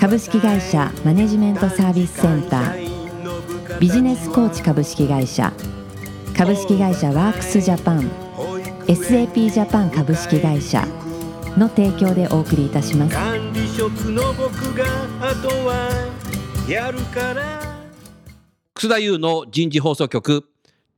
株式会社マネジメントサービスセンター。ビジネスコーチ株式会社。株式会社ワークスジャパン。SAP ジャパン株式会社。の提供でお送りいたします。管理職の僕があとはやるから。楠田優の人事放送局。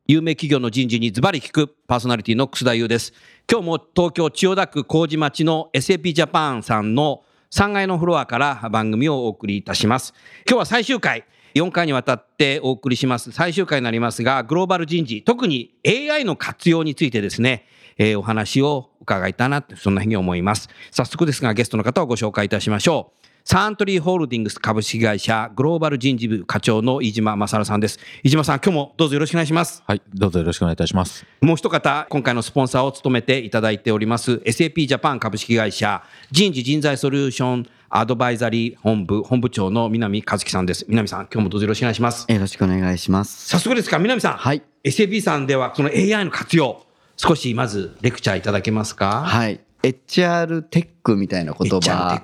有名企業の人事にズバリ聞く。パーソナリティの楠田優です。今日も東京千代田区麹町の SAP ジャパンさんの3階のフロアから番組をお送りいたします。今日は最終回。4回にわたってお送りします。最終回になりますがグローバル人事特に AI の活用についてですね、えーお話を伺いたいなってそんなふうに思います。早速ですがゲストの方をご紹介いたしましょう。サントリーホールディングス株式会社グローバル人事部課長の飯島正さんです飯島さん今日もどうぞよろしくお願いしますはい、どうぞよろしくお願いいたします。もう一方、今回のスポンサーを務めていただいております、SAP ジャパン株式会社人事人材ソリューションアドバイザリー本部本部長の南和樹さんです。南さん、今日もどうぞよろしくお願いします。よろしくお願いします。早速ですが、南さん、はい SAP さんではその AI の活用、少しまずレクチャーいただけますか？はい。HR テックみたいな言葉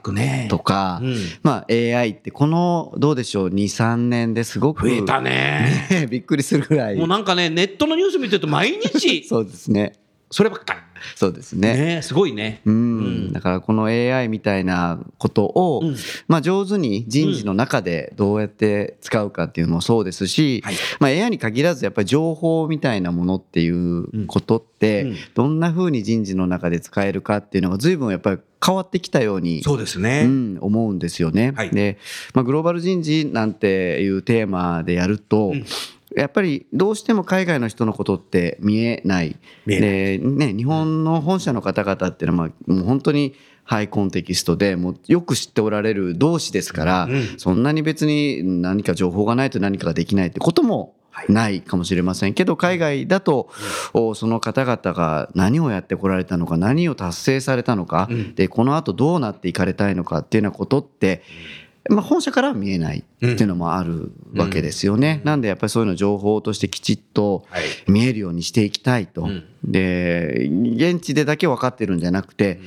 とか、うんまあ AI ってこのどうでしょう？2、3年ですごく増えたね。ねびっくりするぐらいもうなんかね、ネットのニュース見てると毎日、そうですね。そればっかり。そうですね。ねすごいね。うん、だからこの AI みたいなことを、うんまあ、上手に人事の中でどうやって使うかっていうのもそうですし、はいまあ、AI に限らずやっぱり情報みたいなものっていうことって、うんうんどんな風に人事の中で使えるかっていうのが随分やっぱり変わってきたようにそうですね。うん、思うんですよね。はいで、まあ、グローバル人事なんていうテーマでやると、うんやっぱりどうしても海外の人のことって見えない。ね、日本の本社の方々っていうのは、まあ、もう本当にハイコンテキストでもうよく知っておられる同士ですから、うん。そんなに別に何か情報がないと何かができないってこともないかもしれませんけど海外だと、おその方々が何をやってこられたのか何を達成されたのか、うん。でこのあとどうなっていかれたいのかっていうようなことって、まあ、本社からは見えないっていうのもあるわけですよね。なんでやっぱりそういうのを情報としてきちっとはい。見えるようにしていきたいと。うん。で現地でだけ分かってるんじゃなくて、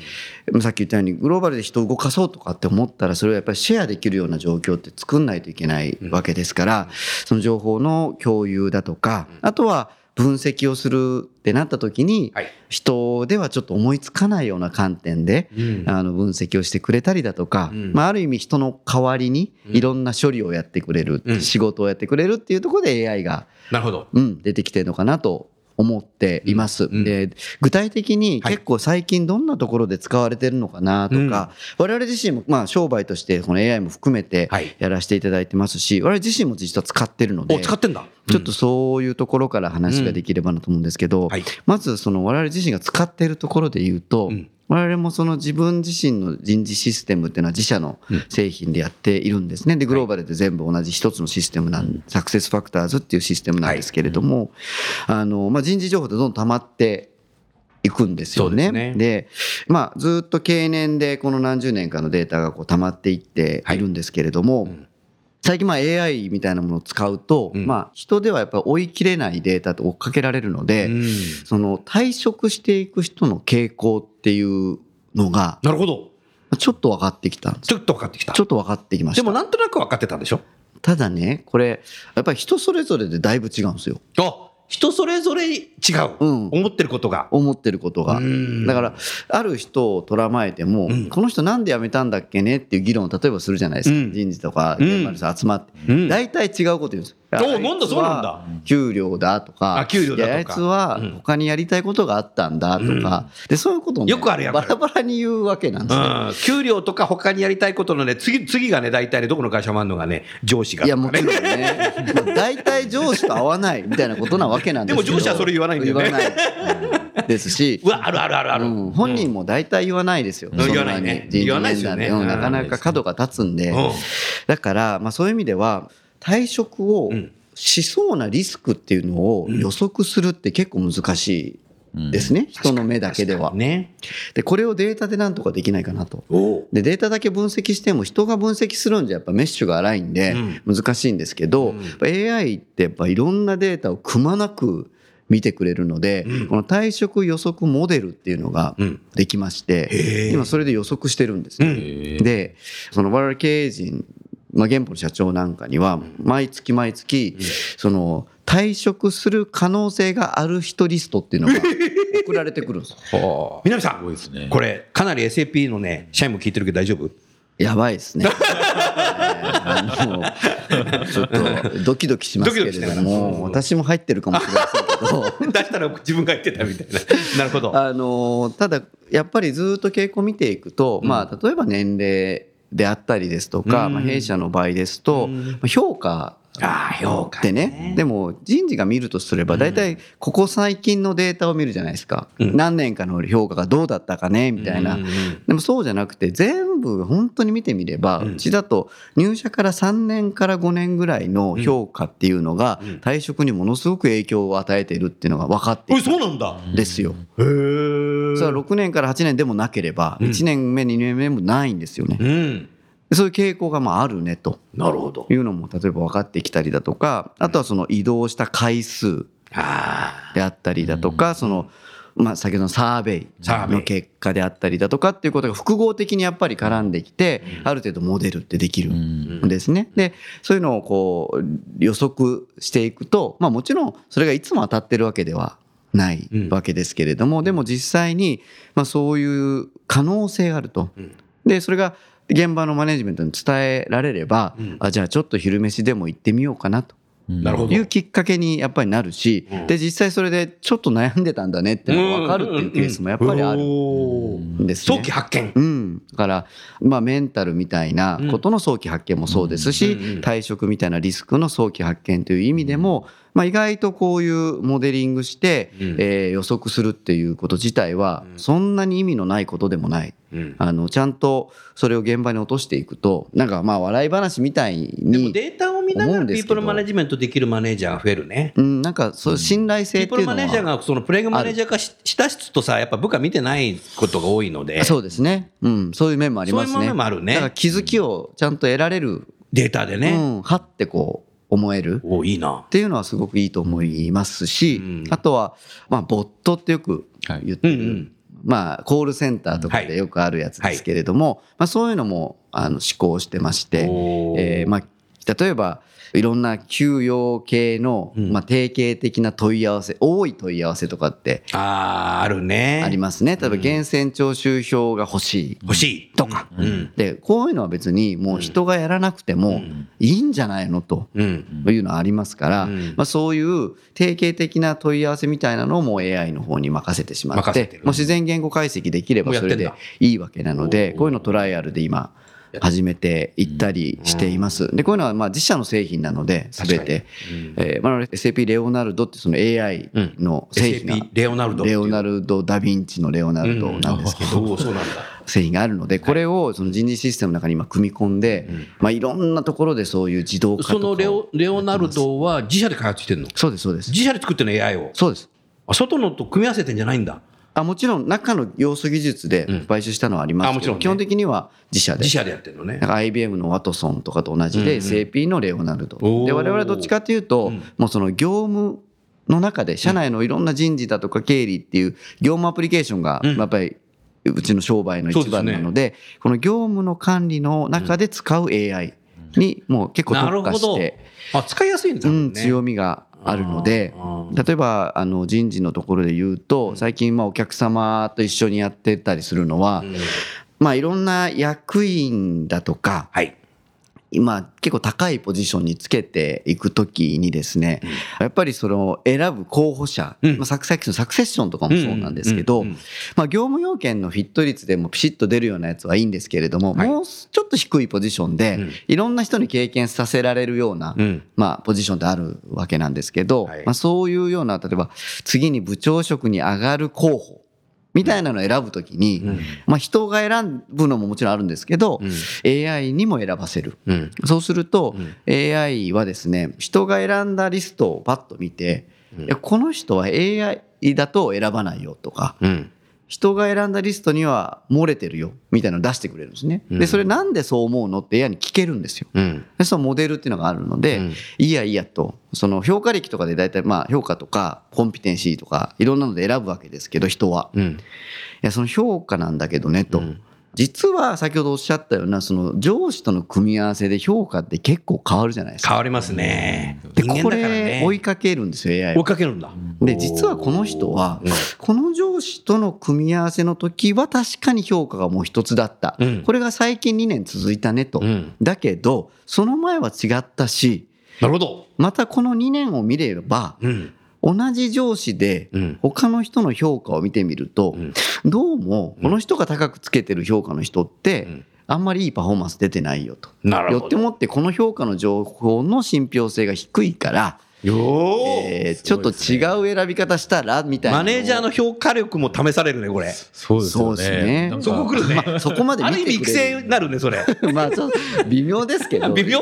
さっき言ったようにグローバルで人を動かそうとかって思ったらそれをやっぱりシェアできるような状況って作んないといけないわけですから、その情報の共有だとか、あとは分析をするってなった時に、はい。人ではちょっと思いつかないような観点で、うん。あの分析をしてくれたりだとか、うん。まあ、ある意味人の代わりにいろんな処理をやってくれる、うん。仕事をやってくれるっていうところで AI がなるほど。うん、出てきてるのかなと思っています。うんで具体的にはい。結構最近どんなところで使われてるのかなとか、我々自身もまあ商売としてこの AI も含めてはい。やらせていただいてますし、我々自身も実は使ってるのでお、使ってんだ。ちょっとそういうところから話ができればなと思うんですけど、はい。まずその我々自身が使っているところで言うと、うん我々もその自分自身の人事システムっていうのは自社の製品でやっているんですね。で、グローバルで全部同じ一つのシステムなん、サクセスファクターズっていうシステムなんですけれども、あの、まあ、人事情報ってどんどん溜まっていくんですよね。ですね。で、まあ、ずっと経年でこの何十年かのデータがこう溜まっていってい。るんですけれども、ん。最近まあ AI みたいなものを使うと、うん。まあ人ではやっぱり追い切れないデータって追っかけられるので、うん。その退職していく人の傾向っていうのがなるほど。ちょっと分かってきたちょっと分かってきた。ちょっと分かってきました。でもなんとなく分かってたんでしょ？ただねこれやっぱり人それぞれでだいぶ違うんですよ。あ人それぞれ違う、うん。思ってることが。思ってることが。うん。だからある人を捉まえても、うん。この人なんで辞めたんだっけねっていう議論を例えばするじゃないですか、うん。人事とかうん現場の人集まって、うん。大体違うこと言うんです。よ。おなんだそうなんだ。は給料だとかあ給料だとか。あいつはうん。他にやりたいことがあったんだとか、でそういうことを、ね、よくあるやんバラバラに言うわけなんですね。うん、給料とか他にやりたいことのね、次、次がね、大体ね、どこの会社もあるのがね、上司がいや。もちろんね、ま あ大体上司と合わないみたいなことなわけなんですけどでも上司はそれ言わないんだよね。言わない。ですし。うわ、あるあるあるある。うん、本人も大体言わないですよ、言わないね。言わないですよね。なかなか角が立つんで、うん。だから、まあ、そういう意味では退職をうん。しそうなリスクっていうのを予測するって結構難しいですね、人の目だけでは。ね。でこれをデータでなんとかできないかなと。おでデータだけ分析しても人が分析するんじゃやっぱメッシュが荒いんで難しいんですけど、やっぱ AI ってやっぱいろんなデータをくまなく見てくれるので、この退職予測モデルっていうのがうん。できまして、今それで予測してるんですね。でその我々経営陣、まあ、現保の社長なんかには毎月毎月その退職する可能性がある人リストっていうのが 送られてくるんですよ。南さん、ねこれ、かなり SAP のね、社員も聞いてるけど大丈夫？やばいですね。あのちょっとドキドキしますけれドキドキしども、私も入ってるかもしれませんけど。出したら自分が言ってたみたいな。なるほど。あのただやっぱりずっと傾向を見ていくと、まあ、例えば年齢であったりですとか、まあ、弊社の場合ですと、まあ評価ああ、評価ってねでも人事が見るとすれば大体ここ最近のデータを見るじゃないですか、何年かの評価がどうだったかねみたいな、でもそうじゃなくて全部本当に見てみれば、うちだと入社から3年から5年ぐらいの評価っていうのが退職にものすごく影響を与えているっていうのが分かってそうなんだ。んですよ。へえ。それは6年から8年でもなければ1年目2年目もないんですよね。うん。そういう傾向がまああるねと。なるほど。いうのも例えば分かってきたりだとかあとはその移動した回数あであったりだとかそのまあ先ほどのサーベイサーベイ。の結果であったりだとかっていうことが複合的にやっぱり絡んできてある程度モデルってできるんですね。でそういうのをこう予測していくとまあもちろんそれがいつも当たってるわけではないわけですけれどもでも実際にまあそういう可能性があると。でそれが現場のマネジメントに伝えられれば、あじゃあちょっと昼飯でも行ってみようかなと。あ。なるほど。いうきっかけにやっぱりなるし、で実際それでちょっと悩んでたんだねっていうのが分かるっていうケースもやっぱりある。ん。ですね。早期発見。うん、だから、まあ、メンタルみたいなことの早期発見もそうですし、退職みたいなリスクの早期発見という意味でも、まあ、意外とこういうモデリングして、えー予測するっていうこと自体はそんなに意味のないことでもない、ん。あのちゃんとそれを現場に落としていくとなんかまあ笑い話みたいでもに、データを見ながらピープルマネジメントできるマネージャーが増えるね。うん、なんかそう信頼ピープル性っていうのは。マネージャーがそのプレイングマネージャー化しした人とさ、やっぱ部下見てないことが多いので、そうですね、うん、そういう面もありますね。そういう面もあるね。だから気づきをちゃんと得られる、データでね。うん、はってこう思える。おおいいな。っ。ていうのはすごくいいと思いますし、うん。あとは、まあ、ボットってよく言ってる、うんうん。まあ、コールセンターとかでよくあるやつですけれども、まあ、そういうのもあの施行してまして、えーまあ、例えばいろんな給与系の、うん。まあ、定型的な問い合わせ多い問い合わせとかってあー、あるね。ありますね。例えば源泉徴収票が欲しい。欲しい。とか、うん。でこういうのは別にもう人がやらなくてもいいんじゃないの？と。いうのはありますから、うん。まあ、そういう定型的な問い合わせみたいなのをもう AI の方に任せてしまってもう自然言語解析できればそれでいいわけなのでこういうのトライアルで今始めていったりしています。でこういうのはまあ自社の製品なので全て、えーまあ、SAP レオナルドってその AI の製品が、SAP レオナルドレオナルド・ダ・ヴィンチのレオナルドなんですけど、うなんだ。製品があるのでこれをその人事システムの中に今組み込んで、まあ、いろんなところでそういう自動化とか。そをのレオレオナルドは自社で開発してるの？そうですそうです。自社で作ってるの？AI を。そうです。あ外のと組み合わせてんじゃないんだ。あもちろん中の要素技術で買収したのはありますけど、あもちろんね。基本的には自社で。自社でやってるのね。なん。か IBM のワトソンとかと同じで、SAP のレオナルド。で我々はどっちかというと、もうその業務の中で社内のいろんな人事だとか経理っていう業務アプリケーションがやっぱりうちの商売の一番なのでこの業務の管理の中で使う AI にもう結構特化して。。あ使いやすいんだうもんね。ん、強みがあるので例えばあの人事のところで言うと最近まあお客様と一緒にやってたりするのは、まあいろんな役員だとかはい。今結構高いポジションにつけていくときにですね、やっぱりその選ぶ候補者、うん。まあ、さっきのサクセッションとかもそうなんですけど、まあ、業務要件のフィット率でもピシッと出るようなやつはいいんですけれども、はい。もうちょっと低いポジションで、うん。いろんな人に経験させられるような、うん。まあ、ポジションってあるわけなんですけど、はい。まあ、そういうような例えば次に部長職に上がる候補みたいなのを選ぶときに、うん。まあ、人が選ぶのももちろんあるんですけど、AI にも選ばせる。うん。そうすると、AI はですね、人が選んだリストをパッと見て、いやこの人は AI だと選ばないよとか、うん人が選んだリストには漏れてるよみたいなのを出してくれるんですね。うんで、それなんでそう思うのって AI に聞けるんですよ。うんでそのモデルっていうのがあるので、うんいいやいいやと、その評価歴とかで大体まあ評価とかコンピテンシーとかいろんなので選ぶわけですけど人は。うんいや、その評価なんだけどねと。うん実は先ほどおっしゃったようなその上司との組み合わせで評価って結構変わるじゃないですか。変わりますね。で、これね追いかけるんですよ AI 追いは。かけるんだ。で、実はこの人はうん。この上司との組み合わせの時は確かに評価がもう一つだった。うん。これが最近2年続いたねと。うん。だけど、その前は違ったし、なるほど。またこの2年を見れば、うん同じ上司でうん。他の人の評価を見てみると、うん。どうもこの人が高くつけてる評価の人って、うん。あんまりいいパフォーマンス出てないよと。なるほど。よってもってこの評価の情報の信憑性が低いから、えーちょっと違う選び方したらみたいなマネージャーのの評価力も試されるねこれ。そうですね。なんかそこ来るね。をそこまである意味育成になるねそれ。まあちょっと微妙ですけど。微妙？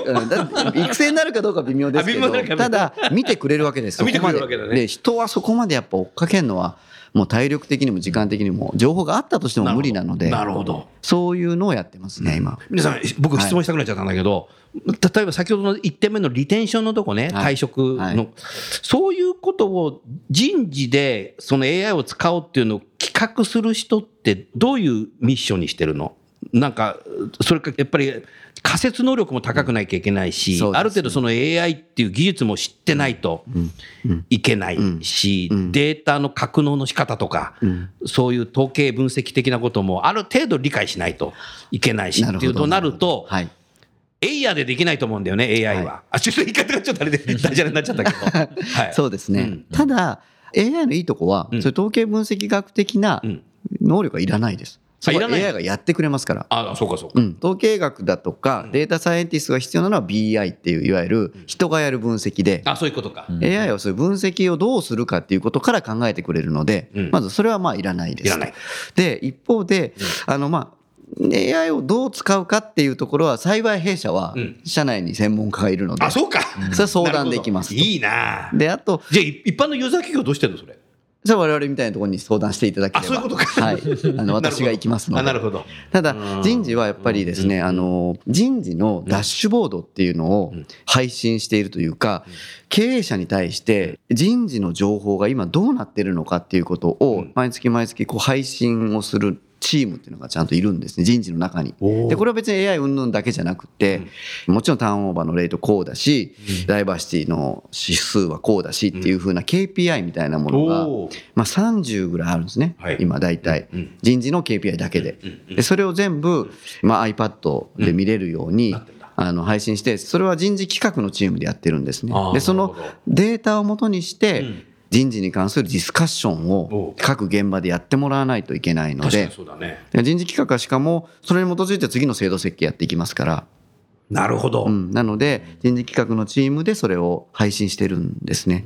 育成になるかどうかは微妙ですけど。ただ見てくれるわけです。よ 見てくれるわけだね。で人はそこまでやっぱ追っかけるのはもう体力的にも時間的にも情報があったとしても無理なのでなるほど。そういうのをやってますね今。皆さん僕質問したくなっちゃったんだけど、例えば先ほどの1点目のリテンションのとこね、はい。退職の、はい。そういうことを人事でその AI を使おうっていうのを企画する人ってどういうミッションにしてるの？なんかそれかやっぱり仮説能力も高くなきゃいけないし、ある程度その AI っていう技術も知ってないといけないし、データの格納の仕方とか、そういう統計分析的なこともある程度理解しないといけないしっていうとなると、はい。エイヤーでできないと思うんだよね、AI は。は。あ、ちょっと言い方がちょっとあれで ダジャレになっちゃったけど。はい。そうですね、うん。ただ AI のいいとこは、うん。そういう統計分析学的なうん。能力はいらないです、そこは AI がやってくれますから。あ、そうかそうか。うん、統計学だとかデータサイエンティストが必要なのは BI っていういわゆる人がやる分析で、あ、そういうことか。AI はそういう分析をどうするかっていうことから考えてくれるので、うん。まずそれはまあいらないです。いらない。で一方で、あのまあ AI をどう使うかっていうところは幸い弊社はうん。社内に専門家がいるので、あ、そうか。それは相談できますいいな。であとじゃあ、い一般のユーザー企業どうしてんのそれ？じゃあ我々みたいなところに相談していただければ。あそういうことか。はい、あの 私が行きますので。あ、なるほど。ただうん。人事はやっぱりですね、あの人事のダッシュボードっていうのを配信しているというか、経営者に対して人事の情報が今どうなってるのかっていうことを毎月毎月こう配信をするチームっていうのがちゃんといるんですね。人事の中に。でこれは別に AI 云々だけじゃなくて、もちろんターンオーバーのレートこうだし、ダイバーシティの指数はこうだしっていうふうな KPI みたいなものが、まあ、30ぐらいあるんですね、はい。今大体、うん。人事の KPI だけで,、でそれを全部、まあ、iPad で見れるように、あの配信してそれは人事企画のチームでやってるんですね。でそのデータをもとにして、うん人事に関するディスカッションおをう各現場でやってもらわないといけないのでね。人事企画はしかもそれに基づいて次の制度設計やっていきますから、なるほど。うん、なので人事企画のチームでそれを配信してるんですね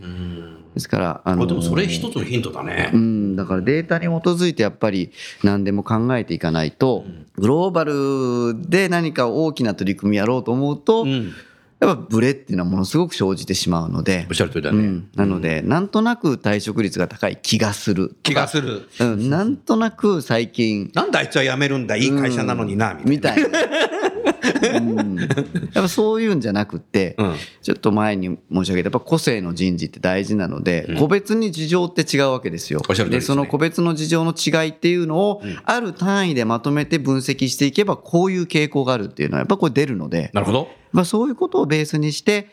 ですからあのでもそれ一つのヒントだねう。ん、だからデータに基づいてやっぱり何でも考えていかないと、グローバルで何か大きな取り組みやろうと思うと、うん。やっぱブレっていうのはものすごく生じてしまうのでおっ、しゃる通りだね。うん、なので、なんとなく退職率が高い気がする。気がする。うん、なんとなく最近、なんであいつは辞めるんだいい会社なのにな、みたいな。みたいな。うん、やっぱそういうんじゃなくて、うんちょっと前に申し上げたやっぱ個性の人事って大事なので、個別に事情って違うわけですよ。でその個別の事情の違いっていうのを、ある単位でまとめて分析していけばこういう傾向があるっていうのはやっぱこれ出るので、なるほど。まあ、そういうことをベースにして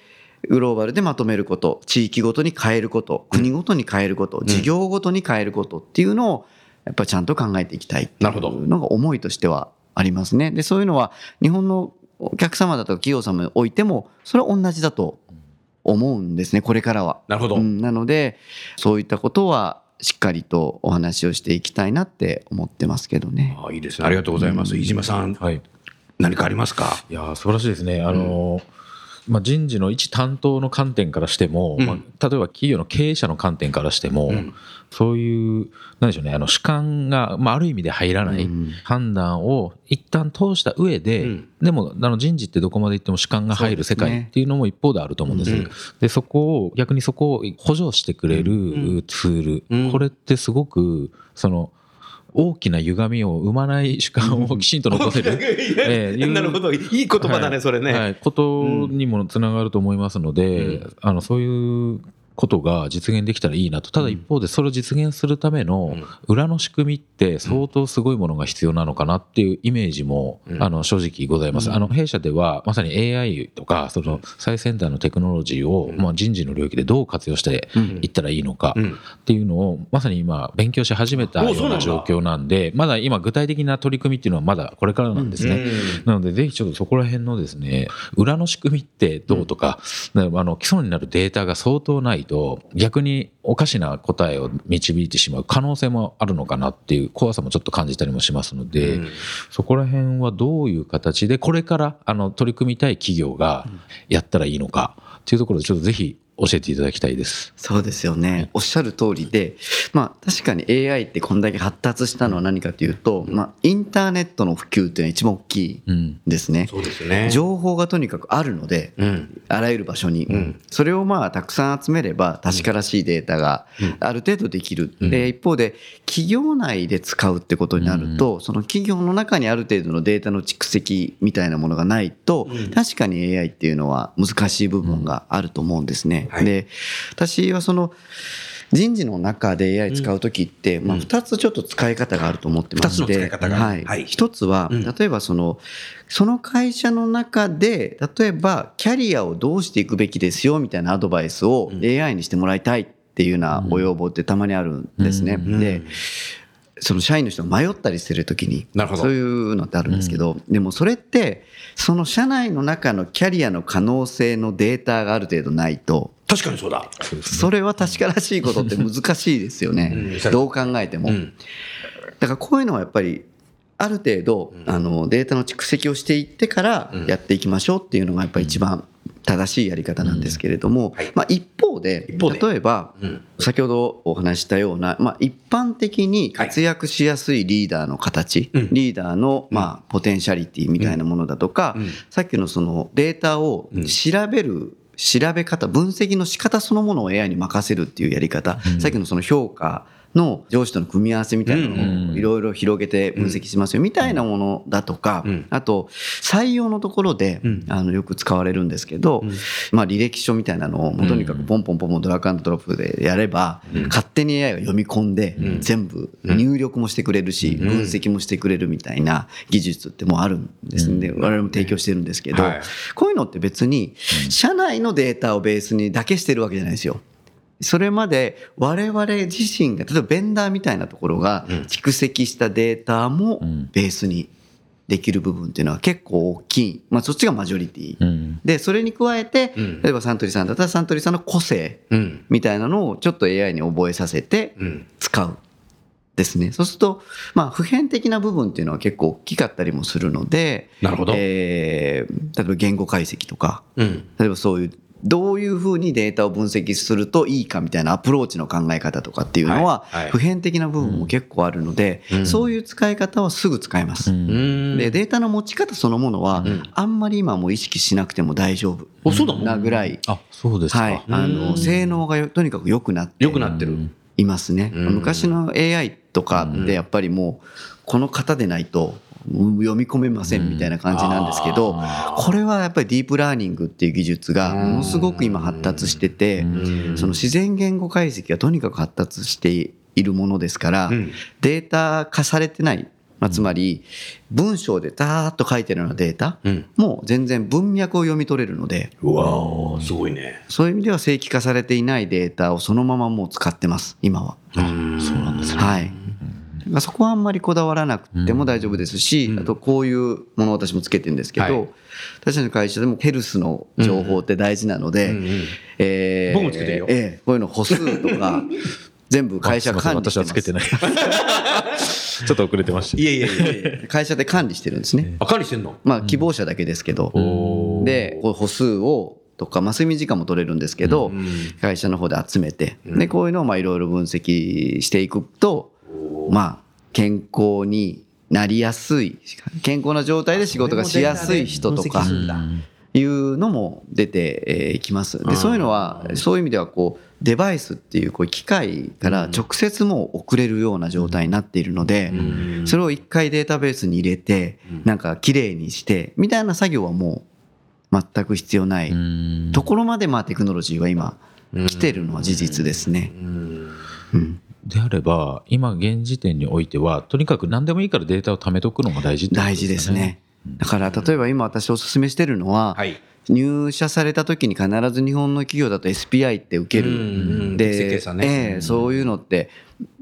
グローバルでまとめること地域ごとに変えること国ごとに変えること、事業ごとに変えることっていうのをやっぱりちゃんと考えていきたいっていなるほどうのが思いとしてはありますね。でそういうのは日本のお客様だとか企業様においてもそれは同じだと思うんですねこれからは。なるほど。うん、なのでそういったことはしっかりとお話をしていきたいなって思ってますけどね。あいいですね。ありがとうございます。飯島さん、はい。何かありますか？いやー素晴らしいですね。あのーまあ、人事の一担当の観点からしても、うん。まあ、例えば企業の経営者の観点からしても、うん。そういうなんでしょうねあの主観が、まあ、ある意味で入らないうん。判断を一旦通した上で、うん。でもあの人事ってどこまで行っても主観が入る世界っていうのも一方であると思うんです、うん。でそこを逆にそこを補助してくれるツール、うん。これってすごくその大きな歪みを生まない主観をきちんと残せる。なるほど。いい言葉だね、それね、はい、ことにもつながると思いますので、うん。あのそういうことが実現できたらいいなと。ただ一方でそれを実現するためのうん。裏の仕組みって相当すごいものが必要なのかなっていうイメージも、うん。あの正直ございます、うん。あの弊社ではまさに AI とかその最先端のテクノロジーを、うん。まあ、人事の領域でどう活用していったらいいのか、うん。っていうのをまさに今勉強し始めたような状況なんでまだ今具体的な取り組みっていうのはまだこれからなんですね。なのでぜひちょっとそこら辺のですね裏の仕組みってどうとか、ねあの基礎になるデータが相当ないと逆におかしな答えを導いてしまう可能性もあるのかなっていう怖さもちょっと感じたりもしますので、うん。そこら辺はどういう形でこれからあの取り組みたい企業がやったらいいのかっていうところでちょっとぜひ教えていただきたいです。そうですよね。おっしゃる通りで、まあ確かに AI ってこんだけ発達したのは何かというと、まあインターネットの普及っていうのが一番大きいうん。んですね。そうですね。情報がとにかくあるので、うん。あらゆる場所に、ん。それをまあたくさん集めれば確からしいデータがある程度できる、で一方で企業内で使うってことになると、その企業の中にある程度のデータの蓄積みたいなものがないと、確かに AI っていうのは難しい部分があると思うんですね。はい。で私はその人事の中で AI 使う時って、まあ、2つちょっと使い方があると思ってまして、はい。はい。一つは、うん。例えばそのその会社の中で例えばキャリアをどうしていくべきですよみたいなアドバイスを AI にしてもらいたいっていうようなご要望ってたまにあるんですね。うん。でその社員の人が迷ったりするときにそういうのってあるんですけど、でもそれってその社内の中のキャリアの可能性のデータがある程度ないと確かにそうだ。それは確からしいことって難しいですよね、うん。どう考えても。うん。だからこういうのはやっぱりある程度あのデータの蓄積をしていってからやっていきましょうっていうのがやっぱり一番正しいやり方なんですけれども、はい。まあ、一方で例えばうん。先ほどお話ししたような、まあ、一般的に活躍しやすいリーダーの形、うん。リーダーの、まあ、ポテンシャリティみたいなものだとか、うん。さっきのそのデータをうん。調べる、調べ方分析の仕方そのものを AI に任せるっていうやり方、さっきのその評価の上司との組み合わせみたいなうんのをいろいろ広げて分析しますよみたいなものだとか、うん。あと採用のところで、うん。あのよく使われるんですけど、まあ、履歴書みたいなのをもうとにかくポンポンポンポンドラッグアンドドロップでやれば、勝手に AI が読み込んで、全部入力もしてくれるし、分析もしてくれるみたいな技術ってもうあるんですね、我々も提供してるんですけど、はい。こういうのって別に社内のデータをベースにだけしてるわけじゃないですよ。それまで我々自身が例えばベンダーみたいなところが蓄積したデータもベースにできる部分っていうのは結構大きい、まあ、そっちがマジョリティ、うん。でそれに加えてうん。例えばサントリーさんだったらサントリーさんの個性うん。みたいなのをちょっと AI に覚えさせてうん。使うですね。そうするとまあ普遍的な部分っていうのは結構大きかったりもするのでなるほど。えー例えば言語解析とかうん。例えばそういうどういうふうにデータを分析するといいかみたいなアプローチの考え方とかっていうのは普遍的な部分も結構あるので、そういう使い方はすぐ使えます。うん。でデータの持ち方そのものはあんまり今もう意識しなくても大丈夫なぐらい、あそうですか、はい、あの性能がよとにかく良くなって良くなってる。いますね。うん。昔の AI とかでやっぱりもうこの型でないと読み込めませんみたいな感じなんですけど、これはやっぱりディープラーニングっていう技術がものすごく今発達してて、その自然言語解析がとにかく発達しているものですから、うん。データ化されてない、まあ、つまり文章でダーッと書いてるようなデータうん。も全然文脈を読み取れるので、うわーすごいね。そういう意味では正規化されていないデータをそのままもう使ってます、今は。うん。そうなんですはい。まあそこはあんまりこだわらなくても大丈夫ですし、あとこういうものを私もつけてるんですけど、はい。私の会社でもヘルスの情報って大事なので、うんうんえー僕もつけてるよ。ええこういうの歩数とか 全部会社管理してます。私はつけてない。ちょっと遅れてました。いやいやいや会社で管理してるんですね。あ管理してんの？まあ希望者だけですけど。おー。で、こう歩数をとか、まあ、睡眠時間も取れるんですけど、会社の方で集めて、でこういうのをまあいろいろ分析していくと、まあ健康になりやすい健康な状態で仕事がしやすい人とかいうのも出てきます。でそういうのはそういう意味ではこうデバイスっていうこう機械から直接もう送れるような状態になっているので、それを一回データベースに入れて、なんか綺麗にしてみたいな作業はもう全く必要ないうん。ところまでまあテクノロジーは今来てるのは事実ですね。うんであれば今現時点においてはとにかく何でもいいからデータを貯めとくのが大事ってこと大事ですね。だから例えば今私お勧めしてるのは、はい。入社された時に必ず日本の企業だと SPI って受けうんうんる。で、ね。ええそういうのって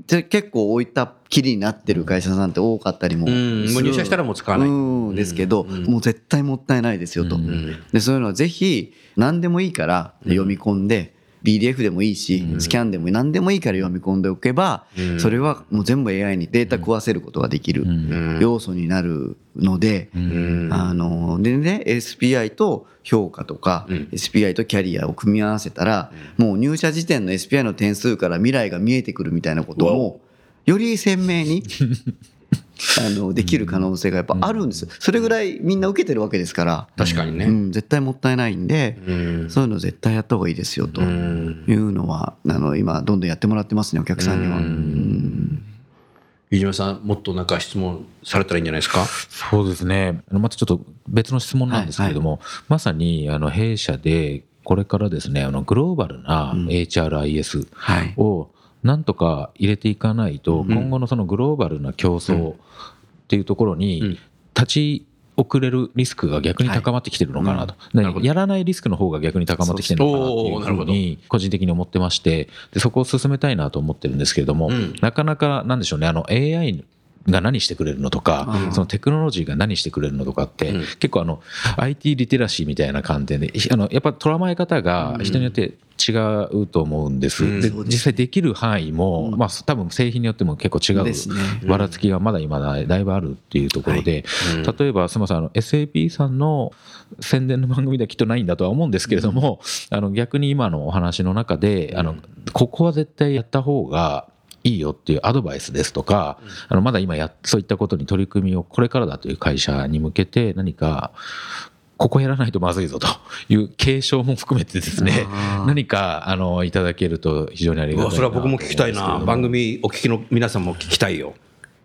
で結構置いたきりになってる会社さんって多かったりももう入社したらもう使わない。うん。ですけど、もう絶対もったいないですよと。うん。でそういうのはぜひ何でもいいから読み込んで、PDF でもいいし、スキャンでも何でもいいから読み込んでおけば、それはもう全部 AI にデータ食わせることができる要素になるので、あのでね SPI と評価とか、SPI とキャリアを組み合わせたら、もう入社時点の SPI の点数から未来が見えてくるみたいなこともより鮮明にあのできる可能性がやっぱあるんですよ。それぐらいみんな受けてるわけですから。確かにね。うん、絶対もったいないんで、うん。そういうの絶対やった方がいいですよというのは、あの今どんどんやってもらってますねお客さんには。うん。飯島さんもっとなんか質問されたらいいんじゃないですか？そうですね。あのまたちょっと別の質問なんですけれども、まさにあの弊社でこれからですね、あのグローバルな HRIS はい。をなんとか入れていかないと、今後のそのグローバルな競争っていうところに立ち遅れるリスクが逆に高まってきてるのかなと、でやらないリスクの方が逆に高まってきてるのかなっていうふうに個人的に思ってましてでそこを進めたいなと思ってるんですけれども、なかなかなんでしょうねあの AI が何してくれるのとか、そのテクノロジーが何してくれるのとかって、結構あの IT リテラシーみたいな観点であのやっぱ捉え方が人によって違うと思うんです、で実際できる範囲も、まあ多分製品によっても結構違うですね。ばらつきがまだ今だいぶあるっていうところで、例えばすみませんあの SAP さんの宣伝の番組ではきっとないんだとは思うんですけれども、あの逆に今のお話の中であのここは絶対やった方がいいよっていうアドバイスですとか、あのまだ今やそういったことに取り組みをこれからだという会社に向けて何かここやらないとまずいぞと いう継承も含めてですね何かあのいただけると非常にありがたいなそれは僕も聞きたいな。番組お聞きの皆さんも聞きたいよ。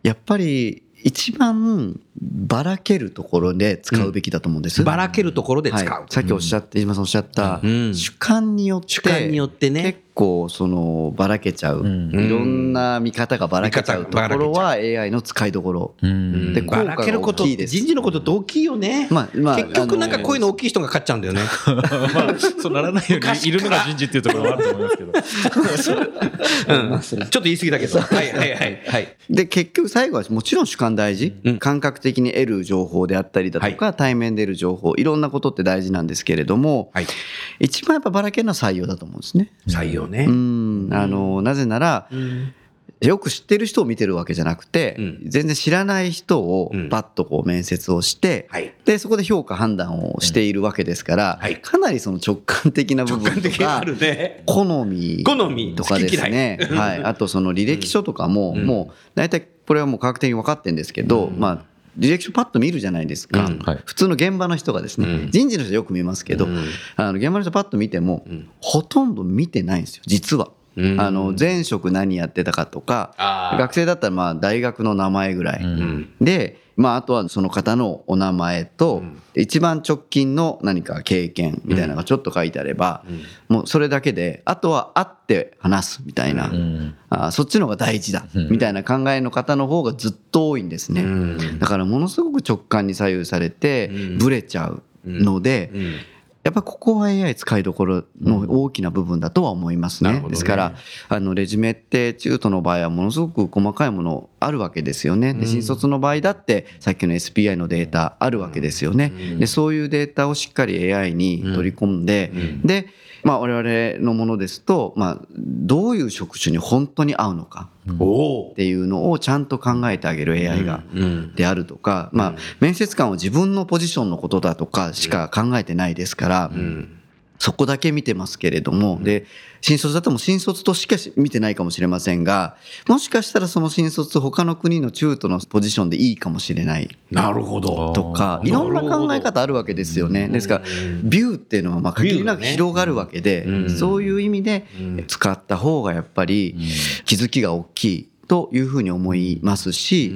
やっぱり一番ばらけるところで使うべきだと思うんです。ばらけるところで使う、はい、さっきおっしゃって、今さんおっしゃった、ん。主観によって主観によってね。結構そのばらけちゃう、ん。いろんな見方がばらけちゃうところは AI の使いどころ、うん。でばらけること効果が大きいです。人事のことって大きいよね、まあまあ結局なんかこういうの大きい人が勝っちゃうんだよね。まあ、そうならないようにいるのが人事っていうところはあると思いますけど。うん。ちょっと言い過ぎだけど。はいはいはいはい。で結局最後はもちろん主観大事、うん。感覚的に得る情報であったりだとか、対面で得る情報いろんなことって大事なんですけれども、はい。一番やっぱばらけるのは採用だと思うんですね。採用ね。うん。あのなぜなら、よく知ってる人を見てるわけじゃなくて、うん。全然知らない人をうん。バッとこう面接をして、はい。でそこで評価判断をしているわけですから、はい。かなりその直感的な部分とかね好み好みとかですね、はい、あとその履歴書とかも、もう大体これはもう科学的に分かってるんですけど、まあ履歴書パッと見るじゃないですか、うんはい。普通の現場の人がですね、うん。人事の人よく見ますけど、うん。あの現場の人パッと見ても、ん。ほとんど見てないんですよ実は。うん。あの前職何やってたかとか学生だったらまあ大学の名前ぐらい、うん。で、まあ、あとはその方のお名前と、一番直近の何か経験みたいなのがちょっと書いてあれば、もうそれだけであとは会って話すみたいな、ん。あーそっちの方が大事だ、みたいな考えの方の方がずっと多いんですね、ん。だからものすごく直感に左右されてブレちゃうので、うんやっぱここは AI 使いどころの大きな部分だとは思いますね。なるほどね。ですからあのレジュメって中途の場合はものすごく細かいものあるわけですよね。で新卒の場合だってさっきの SPI のデータあるわけですよね。でそういうデータをしっかり AI に取り込んで、でまあ我々のものですと、まあどういう職種に本当に合うのかおっていうのをちゃんと考えてあげる AI がうん。であるとか、まあ面接官は自分のポジションのことだとかしか考えてないですから、うんそこだけ見てますけれども、で、新卒だとも新卒としか見てないかもしれませんが、もしかしたらその新卒他の国の中途のポジションでいいかもしれない。なるほど。とか、ーいろんな考え方あるわけですよね。ですから、ビューっていうのはまあ限りなく広がるわけでうん、そういう意味で使った方がやっぱり気づきが大きいというふうに思いますし、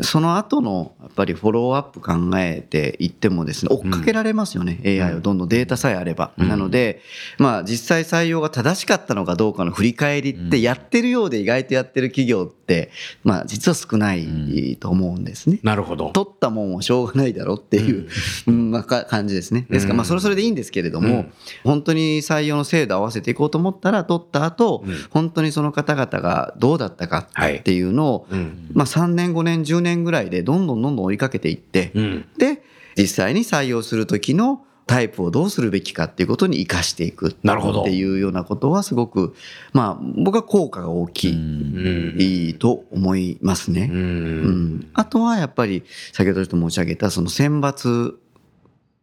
その後のやっぱりフォローアップ考えていってもですね、追っかけられますよね、AI を。どんどんデータさえあれば。なので、まあ実際採用が正しかったのかどうかの振り返りってやってるようで意外とやってる企業って、まあ実は少ないと思うんですね。なるほど。取ったもんはしょうがないだろっていう、うん。まあ、か感じですね。ですから、まあ、それはそれでいいんですけれども、本当に採用の制度を合わせていこうと思ったら、取った後、本当にその方々がどうだったかっていうのを、うん。まあ、3年、5年、10年ぐらいで、どんどんどんどん追いかけていって、うん。で、実際に採用する時のタイプをどうするべきかっていうことに生かしていくっていうようなことはすごく、まあ、僕は効果が大きい、と思いますね。ううんん、あとはやっぱり先ほどちょっと申し上げたその選抜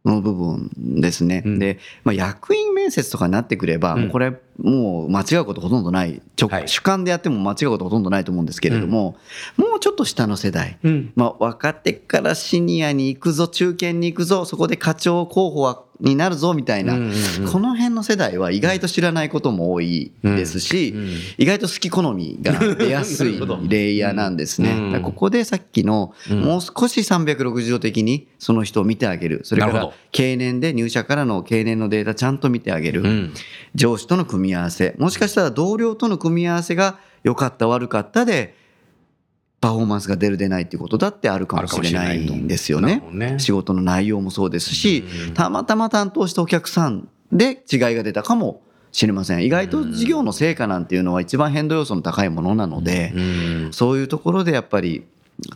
の部分ですね。うん。で、まあ、役員面接とかになってくれば、うん。もうこれもう間違うことほとんどない。直はい。主観でやっても間違うことほとんどないと思うんですけれども、もうちょっと下の世代、うん。まあ、若手からシニアに行くぞ中堅に行くぞそこで課長候補はになるぞみたいな、うんうんうん。この辺の世代は意外と知らないことも多いですし、うん。うん。意外と好き好みが出やすい レイヤーなんですね。うん。ここでさっきのうん。もう少し360度的にその人を見てあげる。それから経年で入社からの経年のデータちゃんと見てあげる。うん。上司との組み合わせ。もしかしたら同僚との組み合わせが良かった悪かったでパフォーマンスが出る出ないっていうことだってあるかもしれないんですよね。ね。仕事の内容もそうですしうん、たまたま担当したお客さんで違いが出たかもしれません。意外と事業の成果なんていうのは一番変動要素の高いものなので、うんそういうところでやっぱり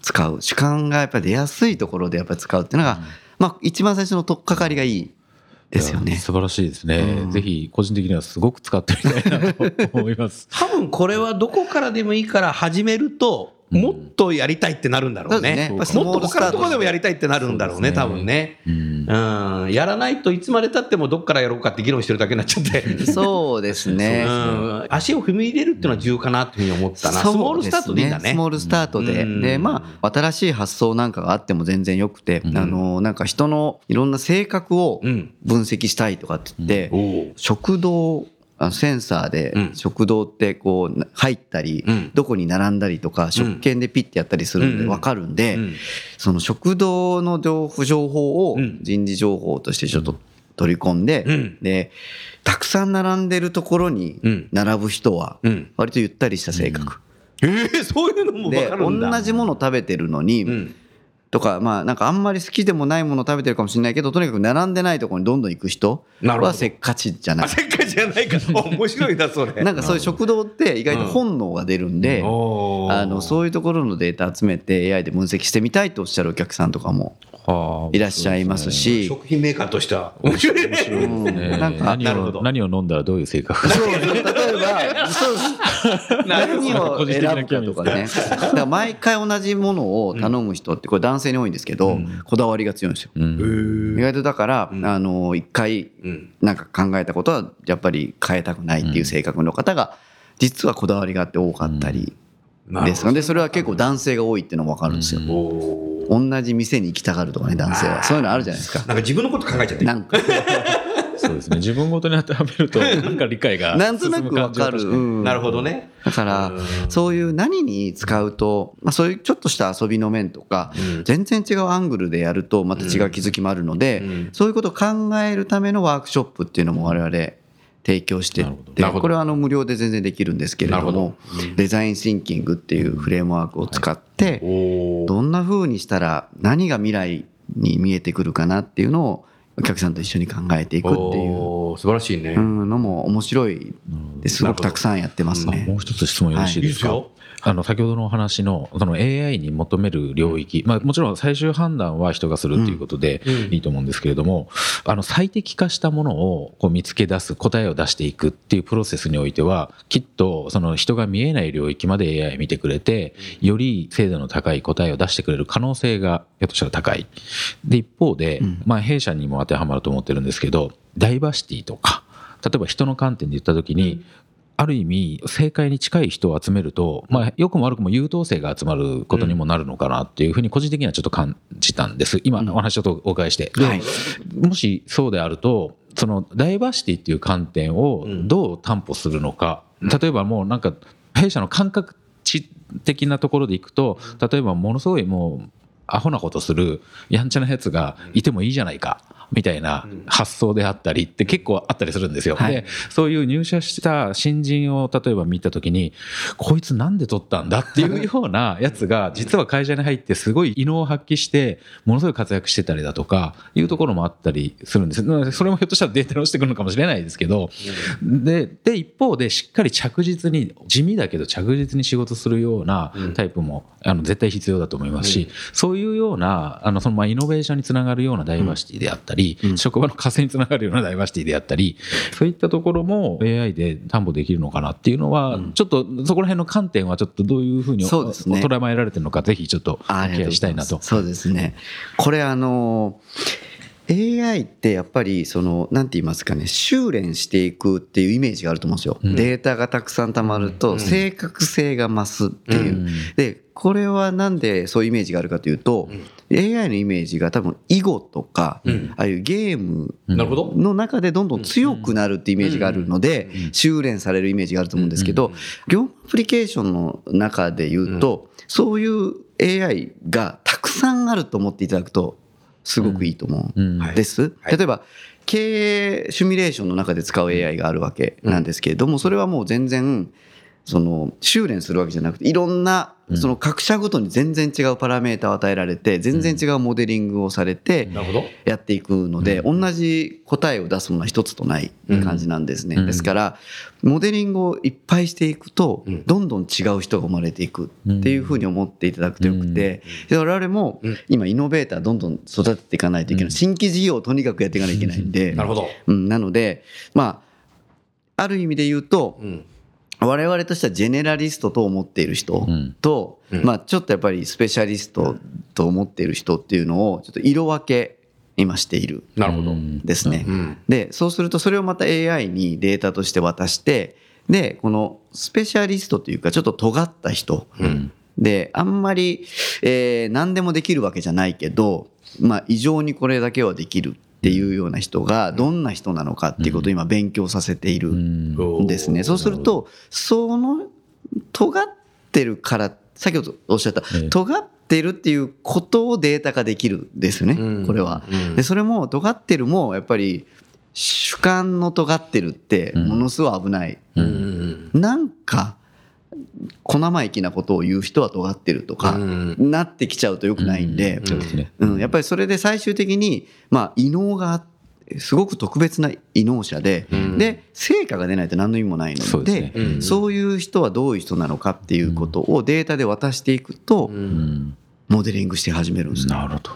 使う。主観がやっぱり出やすいところでやっぱり使うっていうのが、まあ一番最初の取っかかりがいいですよね。素晴らしいですね、うんぜひ個人的にはすごく使ってみたいなと思います。多分これはどこからでもいいから始めるともっとやりたいってなるんだろうね。もっと他のところでもやりたいってなるんだろうね、多分ね。うんうん、やらないといつまでたってもどっからやろうかって議論してるだけになっちゃって。そうですね。うん、足を踏み入れるっていうのは重要かなっていうふうに思ったな。スモールスタートでいいんだね。スモールスタートで。うんで、まあ、新しい発想なんかがあっても全然よくて、うんあの、なんか人のいろんな性格をうん。分析したいとかって言って、食堂、センサーでうん。食堂ってこう入ったり、うん。どこに並んだりとか、食券でピッてやったりするんでうん。分かるんで、うん。その食堂の情報情報をうん。人事情報としてちょっと取り込んで、うん。で、たくさん並んでるところにうん。並ぶ人はうん。割とゆったりした性格。えー、そういうのも分でかるんだ。同じもの食べてるのに、うん。とかまあなんかあんまり好きでもないもの食べてるかもしれないけどとにかく並んでないところにどんどん行く人はせっかちじゃない。あ、せっかちじゃないか。面白いな、それ。なんかそういう食堂って意外と本能が出るんで、おー。あのそういうところのデータ集めて AI で分析してみたいとおっしゃるお客さんとかもはあいらっしゃいますし、食品メーカーとしては面白い。ね。うん。ねなんか。何を何を飲んだらどういう性格そう例えばそう何を選ぶかとかね。だから毎回同じものを頼む人ってこれ男性に多いんですけど、こだわりが強いんですよ。うん。意外とだから、うん。あの一回うん。なんか考えたことはやっぱり変えたくないっていう性格の方が実はこだわりがあって多かったりですのでそれは結構男性が多いっていうのも分かるんですよ。同じ店に行きたがるとかね男性は。そういうのあるじゃないですか。なんか自分のこと考えちゃってなんかそうですね。自分ごとに当てはめるとなんか理解がなんとなく分かる。なるほどね。だからうん。そういう何に使うと、まあ、そういうちょっとした遊びの面とか、うん。全然違うアングルでやるとまた違う気づきもあるので、うん。そういうことを考えるためのワークショップっていうのも我々提供しててこれはあの無料で全然できるんですけれどもデザインシンキングっていうフレームワークを使ってどんな風にしたら何が未来に見えてくるかなっていうのをお客さんと一緒に考えていくっていう素晴らしいね。うんのも面白いです。ごくたくさんやってますね。あもう一つ質問よろしいですか、はいあの先ほどのお話のその AI に求める領域、まあ、もちろん最終判断は人がするっていうことでうん。いいと思うんですけれども、あの最適化したものをこう見つけ出す答えを出していくっていうプロセスにおいてはきっとその人が見えない領域まで AI 見てくれてより精度の高い答えを出してくれる可能性がひょっとしたら高い。で一方で、まあ、弊社にも当てはまると思ってるんですけどダイバーシティとか例えば人の観点で言った時に、ある意味正解に近い人を集めると、まあ、良くも悪くも優等生が集まることにもなるのかなっていうふうに個人的にはちょっと感じたんです。今お話ちょっとお伺いして、ではい。もしそうであるとそのダイバーシティっていう観点をどう担保するのか、例えばもうなんか弊社の感覚値的なところでいくと例えばものすごいもうアホなことするやんちゃなやつがいてもいいじゃないかみたいな発想であったりって結構あったりするんですよ。はい。でそういう入社した新人を例えば見た時にこいつなんで取ったんだっていうようなやつが実は会社に入ってすごい異能を発揮してものすごい活躍してたりだとかいうところもあったりするんです。それもひょっとしたらデータに落ちてくるのかもしれないですけど。でで一方でしっかり着実に地味だけど着実に仕事するようなタイプもあの絶対必要だと思いますし、そういうようなあのそのまあイノベーションにつながるようなダイバーシティであったり、職場の活性につながるようなダイバーシティであったりそういったところも AI で担保できるのかなっていうのは、ちょっとそこら辺の観点はちょっとどういうふうにおそうですね。捉えられてるのかぜひちょっとお聞きしたいなと。そうですね。これあの AI ってやっぱりそのなんて言いますかね修練していくっていうイメージがあると思うんですよ。データがたくさん溜まると正確性が増すっていう。うん。でこれはなんでそういうイメージがあるかというと、AI のイメージが多分囲碁とか、ああいうゲーム。の中でどんどん強くなるってイメージがあるので、修練されるイメージがあると思うんですけど、業務アプリケーションの中で言うと、そういう AI がたくさんあると思っていただくと、すごくいいと思う。ん。です？はい。例えば、経営シミュレーションの中で使う AI があるわけなんですけれども、それはもう全然、その修練するわけじゃなくていろんなその各社ごとに全然違うパラメータを与えられて全然違うモデリングをされて。やっていくので、同じ答えを出すものは一つとない感じなんですね。うん。ですから、モデリングをいっぱいしていくとうん、どんどん違う人が生まれていくっていうふうに思っていただくとよくて、で我々もうん。今イノベーターどんどん育てていかないといけない。新規事業をとにかくやっていかないといけないんで、なるほど。うん、なので、まあ、ある意味で言うと、うん。我々としてはジェネラリストと思っている人うんと、うんまあちょっとやっぱりスペシャリストと思っている人っていうのをちょっと色分け今しているなるほど。うんですね。うん。でそうするとそれをまた AI にデータとして渡してでこのスペシャリストというかちょっと尖った人うん。であんまり、えー何でもできるわけじゃないけど、まあ、異常にこれだけはできるっていうような人がどんな人なのかっていうことを今勉強させているうんんですね。そうするとその尖ってるから先ほどおっしゃったええ尖ってるっていうことをデータ化できるんですねうんこれはうん。でそれも尖ってるもやっぱり主観の尖ってるってものすごい危ない。うん。なんか小生意気なことを言う人は尖ってるとか、うん。なってきちゃうとよくないんで、やっぱりそれで最終的に、まあ、異能があすごく特別な異能者で、うん。で成果が出ないと何の意味もないのでそうですね。うん。そういう人はどういう人なのかっていうことをデータで渡していくと、うん。モデリングして始めるんですね。なるほど。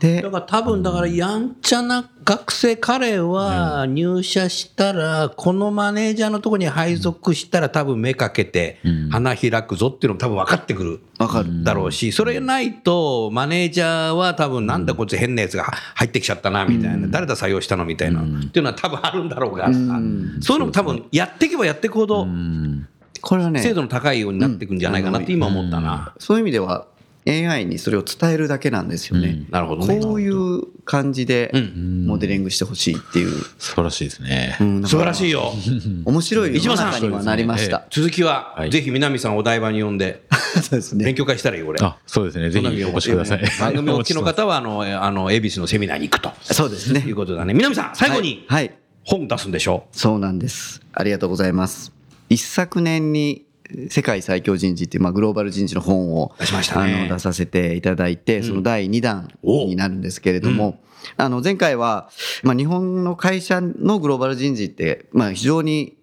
でだから多分だからやんちゃな学生彼は入社したらこのマネージャーのところに配属したら多分目かけてうん。花開くぞっていうのも多分分かってくるわかる、だろうしそれないとマネージャーは多分なんだこいつ変なやつが入ってきちゃったなみたいな誰だ採用したのみたいなっていうのは多分あるんだろうがん。そういうのも多分やっていけばやっていくほどうん。これはね精度の高いようになっていくんじゃないかなって今思ったな。そういう意味では AI にそれを伝えるだけなんですよね。なるほどね。こういう感じでうんモデリングしてほしいっていう、素晴らしいですね。うん素晴らしいいよ。面白い世のにはなりました。続きははいぜひ南さんをお台場に呼んで そうですね勉強会したらいいよ俺。あ、そうですね。ぜひお越しください。番組をお聞きの方はあのあの恵比寿のセミナーに行くとそうですねいうことだね。南さん最後にはい、はい本出すんでしょ。そうなんです。ありがとうございます。一昨年に世界最強人事っていう、まあ、グローバル人事の本を出しましたね。あの出させていただいて、その第2弾になるんですけれども、あの前回は、まあ、日本の会社のグローバル人事って、まあ、非常に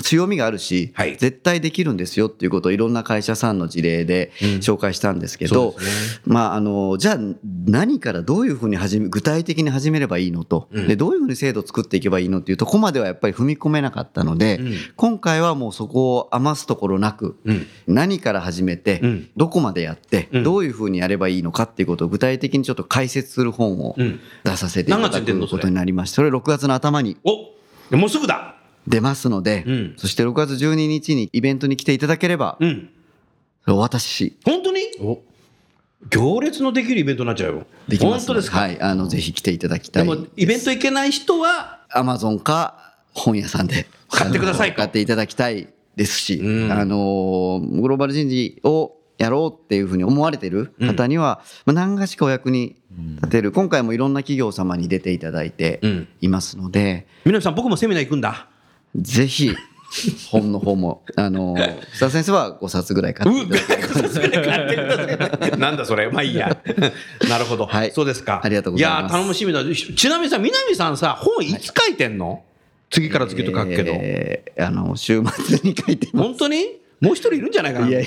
強みがあるし、はい。絶対できるんですよっていうことをいろんな会社さんの事例でうん。紹介したんですけそど、うですね。まあ、あのじゃあ何からどういうふうに始め具体的に始めればいいのと、うん。でどういうふうに制度を作っていけばいいのっていうとこまではやっぱり踏み込めなかったので、うん。今回はもうそこを余すところなく、うん。何から始めて、うん。どこまでやって、うん。どういうふうにやればいいのかっていうことを具体的にちょっと解説する本をうん。出させていただくことになりましてそれ6月の頭に。おもうすぐだ出ますので、うん。そして6月12日にイベントに来ていただければ、うん。お渡しし。本当に？行列のできるイベントになっちゃうよ。できますの本当ですか、はい、あのぜひ来ていただきたい。でもイベント行けない人はアマゾンか本屋さんで買ってください買っていただきたいですし、うん。あのグローバル人事をやろうっていうふうに思われてる方には、まあ、何がしかお役に立てる、今回もいろんな企業様に出ていただいてうん。いますので、南さん僕もセミナー行くんだぜひ本の方もあの須田先生は5冊ぐらい買っていただければなんだそれ。まあいいや。なるほど、はい。そうですか。ありがとうございます。や頼もしみだちなみにさ南さんさ本いつ書いてんの、次から次と書くけど、えーあの週末に書いてます。本当に？もう一人いるんじゃないかな。みた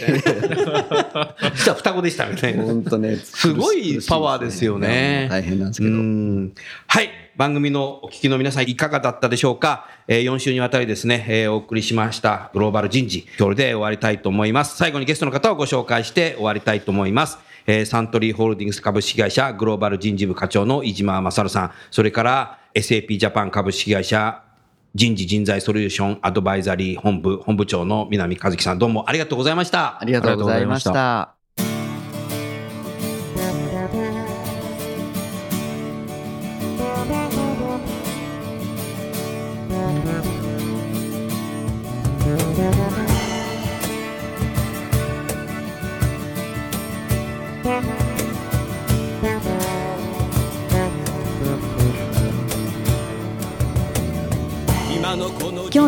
実は双子でしたみたいな。本当ねすごいパワーですよね。大変なんですけうどん。はい。番組のお聞きの皆さんいかがだったでしょうか、えー、4週にわたりですね、えーお送りしましたグローバル人事。今日で終わりたいと思います。最後にゲストの方をご紹介して終わりたいと思います。えーサントリーホールディングス株式会社グローバル人事部課長の飯島勝さん、それから SAP ジャパン株式会社人事人材ソリューションアドバイザリー本部本部長の南和樹さんどうもありがとうございましたあ。りがとうございました。